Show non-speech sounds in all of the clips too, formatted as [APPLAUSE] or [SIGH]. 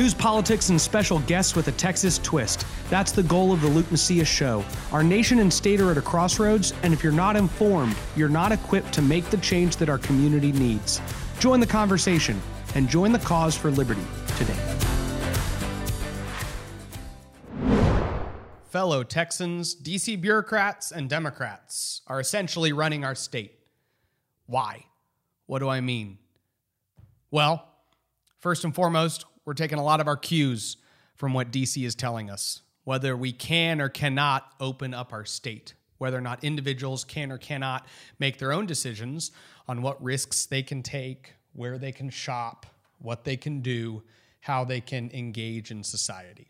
News, politics, and special guests with a Texas twist. That's the goal of the Luke Macias Show. Our nation and state are at a crossroads, and if you're not informed, you're not equipped to make the change that our community needs. Join the conversation and join the cause for liberty today. Fellow Texans, DC bureaucrats, and Democrats are essentially running our state. Why? What do I mean? Well, first and foremost, we're taking a lot of our cues from what DC is telling us, whether we can or cannot open up our state, whether or not individuals can or cannot make their own decisions on what risks they can take, where they can shop, what they can do, how they can engage in society.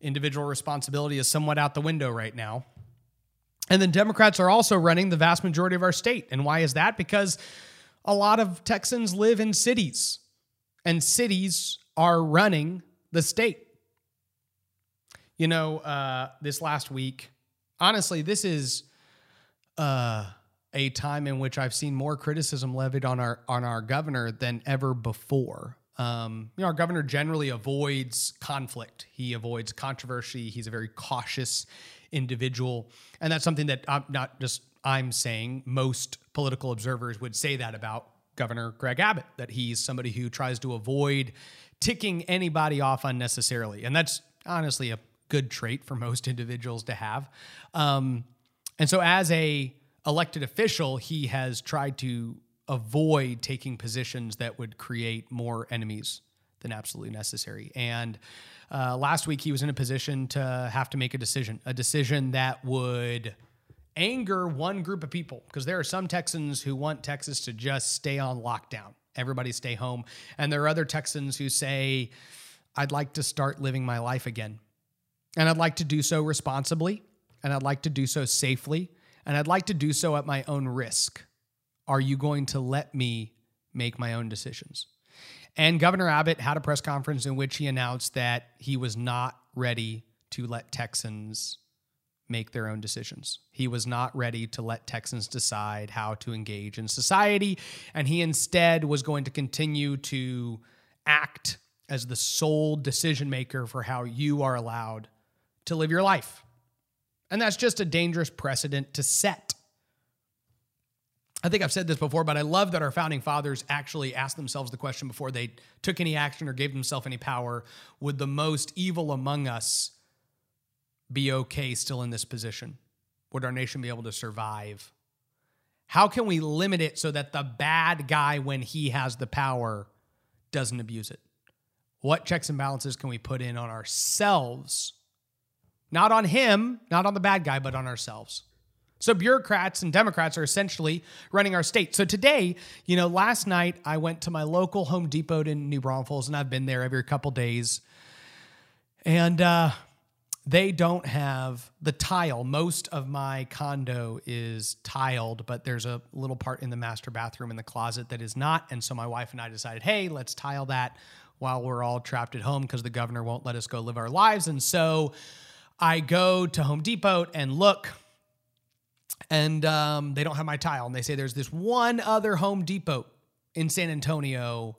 Individual responsibility is somewhat out the window right now. And then Democrats are also running the vast majority of our state. And why is that? Because a lot of Texans live in cities, and cities are running the state. You know, uh, this last week, honestly, this is uh, a time in which I've seen more criticism levied on our on our governor than ever before. Um, you know, our governor generally avoids conflict. He avoids controversy. He's a very cautious individual, and that's something that I'm not just I'm saying. Most political observers would say that about Governor Greg Abbott. That he's somebody who tries to avoid ticking anybody off unnecessarily. And that's honestly a good trait for most [LAUGHS] individuals to have. Um, and so as a elected official, he has tried to avoid taking positions that would create more enemies than absolutely necessary. And uh, last week, he was in a position to have to make a decision, a decision that would anger one group of people, because there are some Texans who want Texas to just stay on lockdown everybody stay home. And there are other Texans who say, I'd like to start living my life again. And I'd like to do so responsibly, and I'd like to do so safely, and I'd like to do so at my own risk. Are you going to let me make my own decisions? And Governor Abbott had a press conference in which he announced that he was not ready to let Texans make their own decisions. He was not ready to let Texans decide how to engage in society, and he instead was going to continue to act as the sole decision maker for how you are allowed to live your life. And that's just a dangerous precedent to set. I think I've said this before, but I love that our founding fathers actually asked themselves the question before they took any action or gave themselves any power would the most evil among us be okay still in this position? Would our nation be able to survive? How can we limit it so that the bad guy, when he has the power, doesn't abuse it? What checks and balances can we put in on ourselves? Not on him, not on the bad guy, but on ourselves. So bureaucrats and Democrats are essentially running our state. So today, you know, last night I went to my local Home Depot in New Braunfels, and I've been there every couple days. And uh, they don't have the tile. Most of my condo is tiled, but there's a little part in the master bathroom in the closet that is not. And so my wife and I decided, hey, let's tile that while we're all trapped at home because the governor won't let us go live our lives. And so I go to Home Depot and look, and um, they don't have my tile. And they say there's this one other Home Depot in San Antonio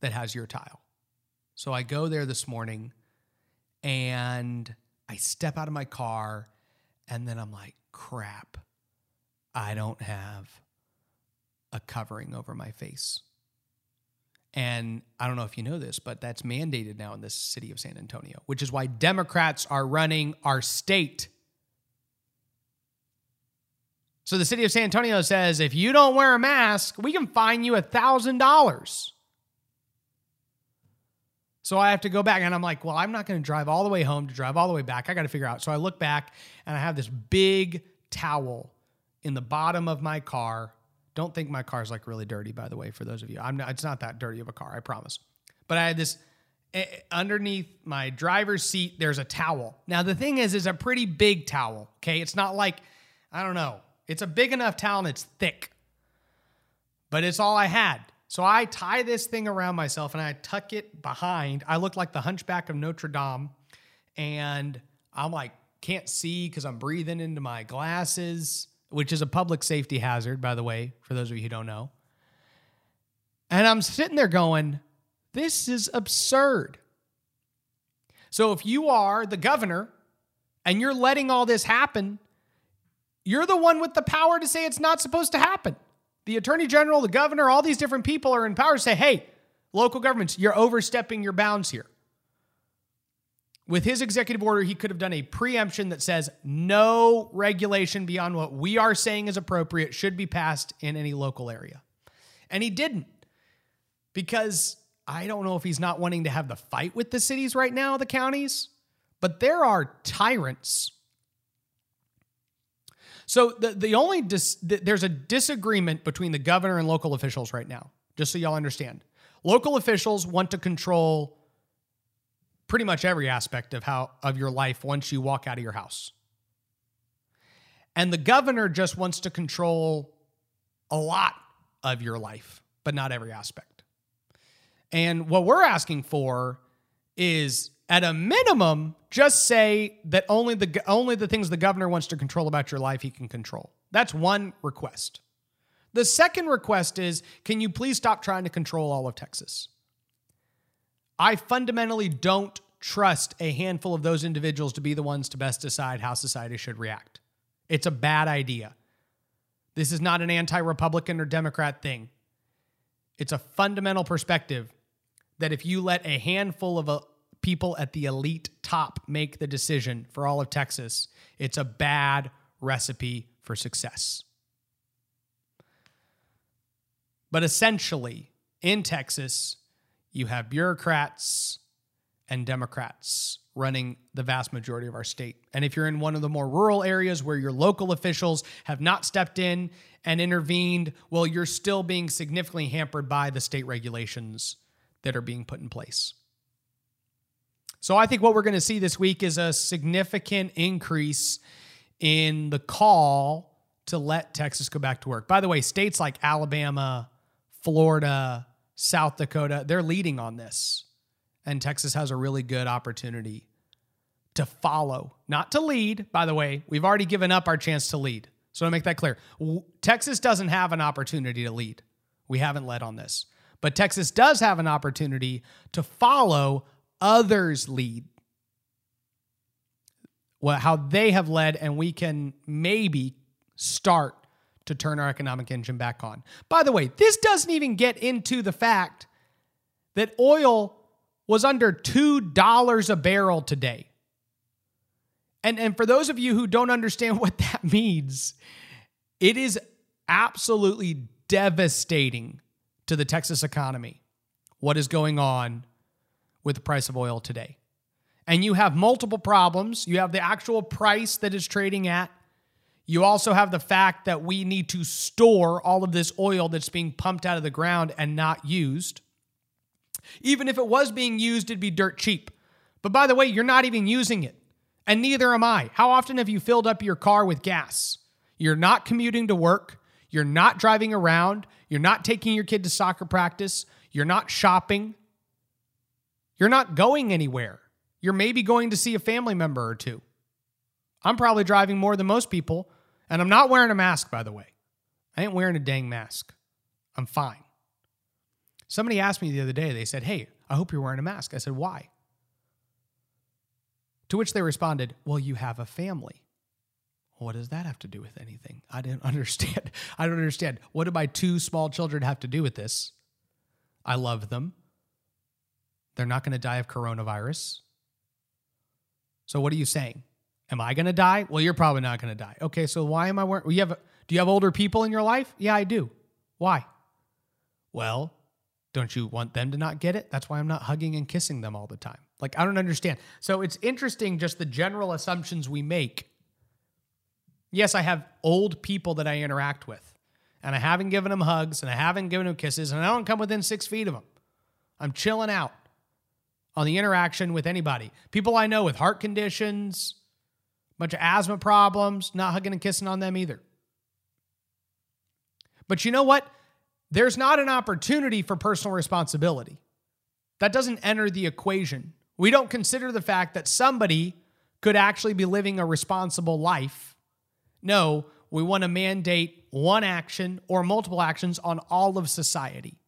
that has your tile. So I go there this morning and I step out of my car and then I'm like, crap, I don't have a covering over my face. And I don't know if you know this, but that's mandated now in the city of San Antonio, which is why Democrats are running our state. So the city of San Antonio says if you don't wear a mask, we can fine you a $1,000. So I have to go back and I'm like, well, I'm not going to drive all the way home to drive all the way back. I got to figure out. So I look back and I have this big towel in the bottom of my car. Don't think my car's like really dirty, by the way, for those of you. I'm not, it's not that dirty of a car, I promise. But I had this eh, underneath my driver's seat, there's a towel. Now, the thing is, it's a pretty big towel, okay? It's not like, I don't know, it's a big enough towel and it's thick, but it's all I had. So I tie this thing around myself and I tuck it behind. I look like the hunchback of Notre Dame. And I'm like, can't see because I'm breathing into my glasses, which is a public safety hazard, by the way, for those of you who don't know. And I'm sitting there going, this is absurd. So if you are the governor and you're letting all this happen, you're the one with the power to say it's not supposed to happen. The attorney general, the governor, all these different people are in power to say, hey, local governments, you're overstepping your bounds here. With his executive order, he could have done a preemption that says no regulation beyond what we are saying is appropriate should be passed in any local area. And he didn't because I don't know if he's not wanting to have the fight with the cities right now, the counties, but there are tyrants. So the, the only dis, there's a disagreement between the governor and local officials right now, just so y'all understand. Local officials want to control pretty much every aspect of how of your life once you walk out of your house. And the governor just wants to control a lot of your life, but not every aspect. And what we're asking for is at a minimum just say that only the only the things the governor wants to control about your life he can control. That's one request. The second request is can you please stop trying to control all of Texas? I fundamentally don't trust a handful of those individuals to be the ones to best decide how society should react. It's a bad idea. This is not an anti Republican or Democrat thing. It's a fundamental perspective that if you let a handful of uh, people at the elite top make the decision for all of Texas, it's a bad recipe for success. But essentially, in Texas, you have bureaucrats and Democrats running the vast majority of our state. And if you're in one of the more rural areas where your local officials have not stepped in and intervened, well, you're still being significantly hampered by the state regulations that are being put in place. So I think what we're going to see this week is a significant increase in the call to let Texas go back to work. By the way, states like Alabama, Florida, South Dakota, they're leading on this. And Texas has a really good opportunity to follow, not to lead. By the way, we've already given up our chance to lead. So to make that clear, Texas doesn't have an opportunity to lead. We haven't led on this. But Texas does have an opportunity to follow others lead. Well, how they have led, and we can maybe start to turn our economic engine back on. By the way, this doesn't even get into the fact that oil was under $2 a barrel today. And, and for those of you who don't understand [LAUGHS] what that means, it is absolutely devastating to the Texas economy what is going on with the price of oil today. And you have multiple problems. You have the actual price that is trading at, you also have the fact that we need to store all of this oil that's being pumped out of the ground and not used. Even if it was being used, it'd be dirt cheap. But by the way, you're not even using it, and neither am I. How often have you filled up your car with gas? You're not commuting to work, you're not driving around, you're not taking your kid to soccer practice, you're not shopping, you're not going anywhere. You're maybe going to see a family member or two. I'm probably driving more than most people and I'm not wearing a mask, by the way. I ain't wearing a dang mask. I'm fine. Somebody asked me the other day, they said, Hey, I hope you're wearing a mask. I said, Why? To which they responded, Well, you have a family. What does that have to do with anything? I didn't [LAUGHS] understand. I don't understand. What do my two small children have to do with this? I love them. They're not going to die of coronavirus. So, what are you saying? Am I going to die? Well, you're probably not going to die. Okay, so why am I wearing? You have, do you have older people in your life? Yeah, I do. Why? Well, don't you want them to not get it? That's why I'm not hugging and kissing them all the time. Like, I don't understand. So it's interesting just the general assumptions we make. Yes, I have old people that I interact with, and I haven't given them hugs and I haven't given them kisses, and I don't come within six feet of them. I'm chilling out on the interaction with anybody. People I know with heart conditions, a bunch of asthma problems, not hugging and kissing on them either. But you know what? There's not an opportunity for personal responsibility. That doesn't enter the equation. We don't consider the fact that somebody could actually be living a responsible life. No, we want to mandate one action or multiple actions on all of society.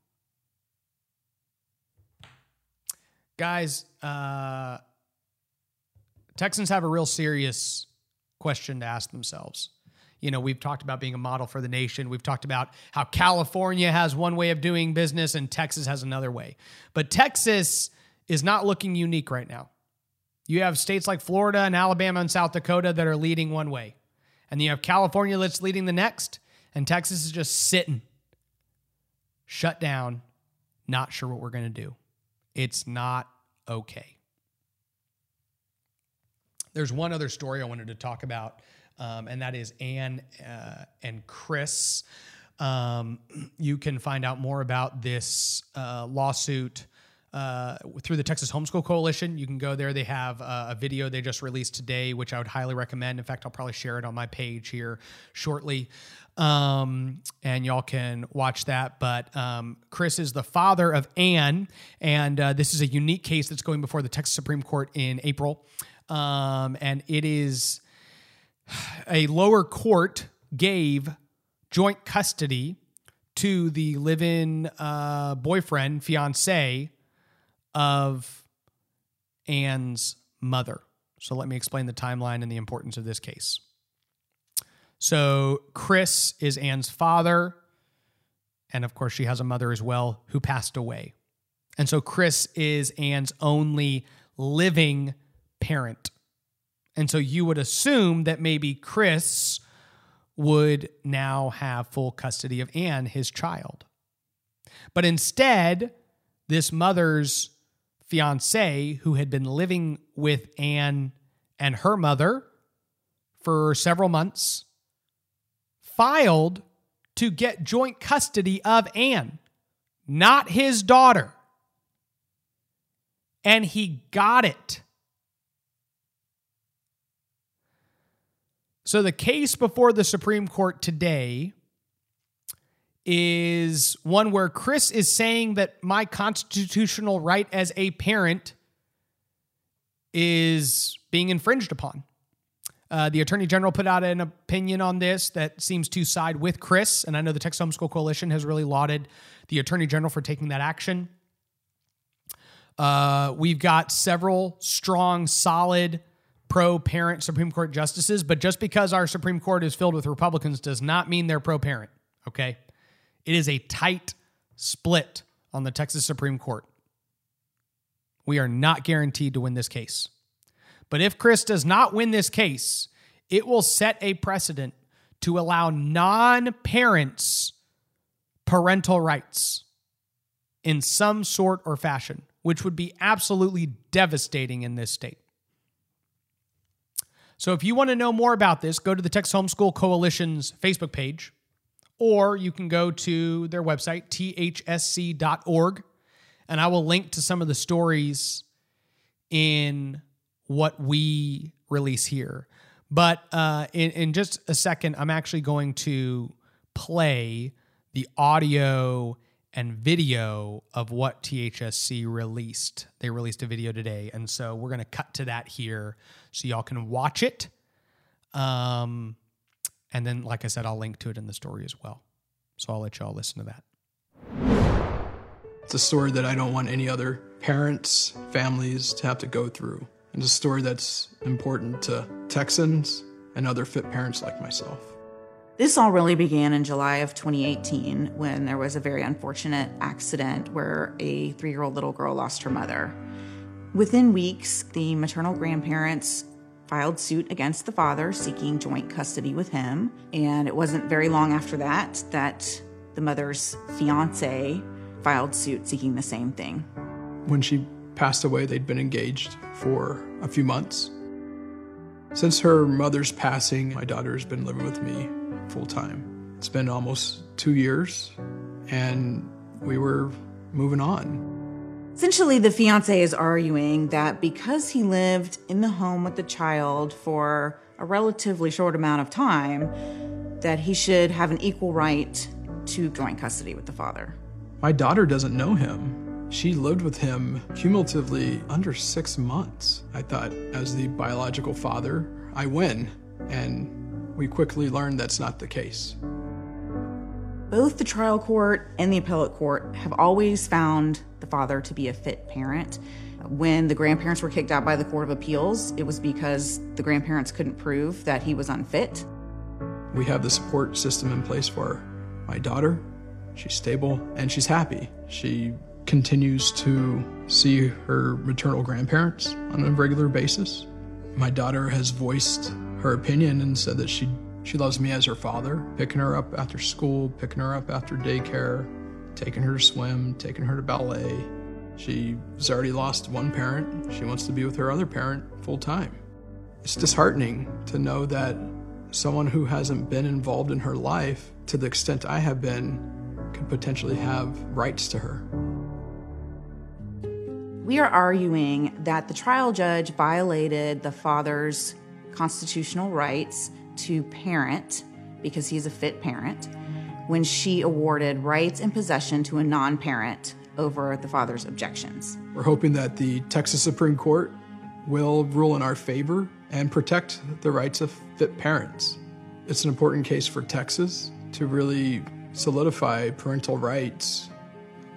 Guys, uh, Texans have a real serious question to ask themselves. You know, we've talked about being a model for the nation. We've talked about how California has one way of doing business and Texas has another way. But Texas is not looking unique right now. You have states like Florida and Alabama and South Dakota that are leading one way. And you have California that's leading the next. And Texas is just sitting, shut down, not sure what we're going to do. It's not okay. There's one other story I wanted to talk about, um, and that is Anne uh, and Chris. Um, [CLEARS THROAT] you can find out more about this uh, lawsuit uh, through the Texas Homeschool Coalition. You can go there. They have uh, a video they just released today, which I would highly recommend. In fact, I'll probably share it on my page here shortly. Um, and y'all can watch that. But um, Chris is the father of Anne, and uh, this is a unique case that's going before the Texas Supreme Court in April. Um, and it is [SIGHS] a lower court gave joint custody to the live in uh, boyfriend, fiance of Anne's mother. So let me explain the timeline and the importance of this case. So Chris is Anne's father. And of course, she has a mother as well who passed away. And so Chris is Anne's only living parent. And so you would assume that maybe Chris would now have full custody of Anne, his child. But instead, this mother's fiance, who had been living with Anne and her mother for several months, filed to get joint custody of Anne, not his daughter. And he got it. So the case before the Supreme Court today is one where Chris is saying that my constitutional right as a parent is being infringed upon. Uh, the Attorney General put out an opinion on this that seems to side with Chris, and I know the Texas Homeschool Coalition has really lauded the Attorney General for taking that action. Uh, we've got several strong, solid, pro parent Supreme Court justices, but just because our Supreme Court is filled with Republicans does not mean they're pro parent, okay? It is a tight split on the Texas Supreme Court. We are not guaranteed to win this case. But if Chris does not win this case, it will set a precedent to allow non parents parental rights in some sort or fashion, which would be absolutely devastating in this state. So, if you want to know more about this, go to the Texas Homeschool Coalition's Facebook page or you can go to their website, thsc.org, and I will link to some of the stories in what we release here. But uh, in, in just a second, I'm actually going to play the audio and video of what THSC released. They released a video today. And so we're going to cut to that here so y'all can watch it. Um, and then, like I said, I'll link to it in the story as well. So I'll let y'all listen to that. It's a story that I don't want any other parents, families to have to go through. It's a story that's important to Texans and other fit parents like myself. This all really began in July of 2018 when there was a very unfortunate accident where a three year old little girl lost her mother. Within weeks, the maternal grandparents filed suit against the father seeking joint custody with him. And it wasn't very long after that that the mother's fiance filed suit seeking the same thing. When she passed away, they'd been engaged for a few months. Since her mother's passing, my daughter has been living with me full time. It's been almost two years, and we were moving on. Essentially, the fiance is arguing that because he lived in the home with the child for a relatively short amount of time, that he should have an equal right to joint custody with the father. My daughter doesn't know him. She lived with him cumulatively under six months. I thought, as the biological father, I win. And we quickly learned that's not the case. Both the trial court and the appellate court have always found the father to be a fit parent. When the grandparents were kicked out by the Court of Appeals, it was because the grandparents couldn't prove that he was unfit. We have the support system in place for my daughter. She's stable and she's happy. She continues to see her maternal grandparents on a regular basis. My daughter has voiced her opinion and said that she she loves me as her father, picking her up after school, picking her up after daycare, taking her to swim, taking her to ballet. She's already lost one parent. She wants to be with her other parent full time. It's disheartening to know that someone who hasn't been involved in her life to the extent I have been could potentially have rights to her. We are arguing that the trial judge violated the father's constitutional rights to parent because he's a fit parent when she awarded rights and possession to a non parent over the father's objections. We're hoping that the Texas Supreme Court will rule in our favor and protect the rights of fit parents. It's an important case for Texas to really solidify parental rights.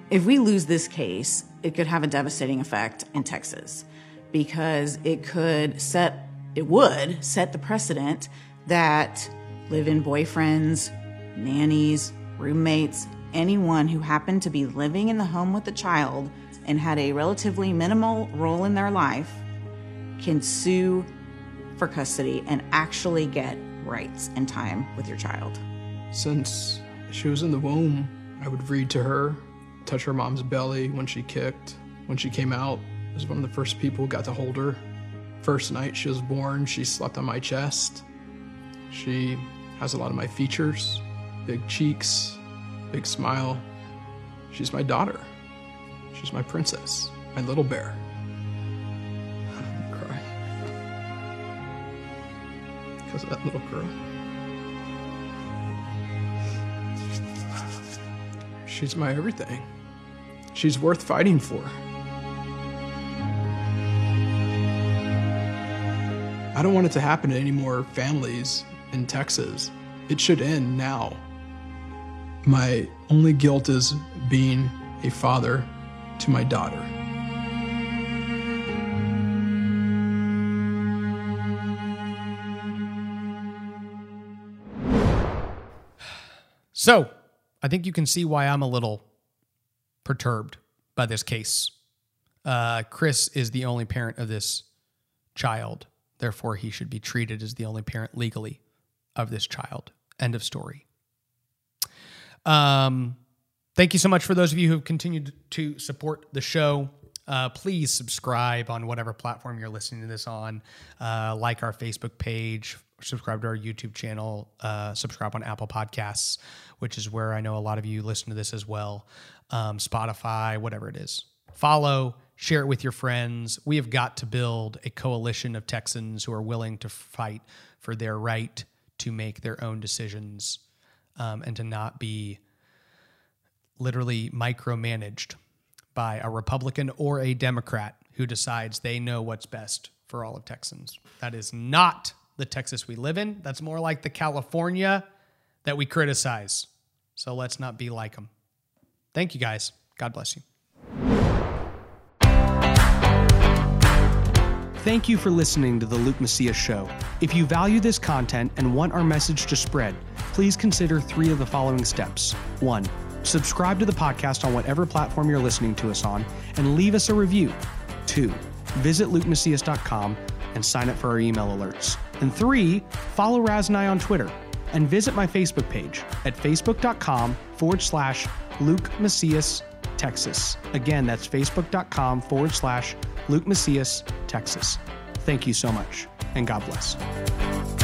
If we lose this case, it could have a devastating effect in Texas because it could set, it would set the precedent that live in boyfriends, nannies, roommates, anyone who happened to be living in the home with the child and had a relatively minimal role in their life can sue for custody and actually get rights and time with your child. Since she was in the womb, I would read to her, touch her mom's belly when she kicked. When she came out, I was one of the first people who got to hold her. First night she was born, she slept on my chest. She has a lot of my features big cheeks, big smile. She's my daughter. She's my princess, my little bear. [LAUGHS] cry. Because of that little girl. She's my everything. She's worth fighting for. I don't want it to happen to any more families in Texas. It should end now. My only guilt is being a father to my daughter. So, I think you can see why I'm a little perturbed by this case. Uh, Chris is the only parent of this child. Therefore, he should be treated as the only parent legally of this child. End of story. Um, thank you so much for those of you who have continued to support the show. Uh, please subscribe on whatever platform you're listening to this on. Uh, like our Facebook page, subscribe to our YouTube channel, uh, subscribe on Apple Podcasts, which is where I know a lot of you listen to this as well. Um, Spotify, whatever it is. Follow, share it with your friends. We have got to build a coalition of Texans who are willing to fight for their right to make their own decisions um, and to not be literally micromanaged by a Republican or a Democrat who decides they know what's best for all of Texans. That is not the Texas we live in. That's more like the California that we criticize. So let's not be like them. Thank you guys. God bless you. Thank you for listening to the Luke Macias Show. If you value this content and want our message to spread, please consider three of the following steps. One, subscribe to the podcast on whatever platform you're listening to us on and leave us a review. Two, visit lukemacias.com and sign up for our email alerts. And three, follow Raz and I on Twitter and visit my Facebook page at facebook.com forward slash Luke Macias, Texas. Again, that's facebook.com forward slash Luke Macias, Texas. Thank you so much, and God bless.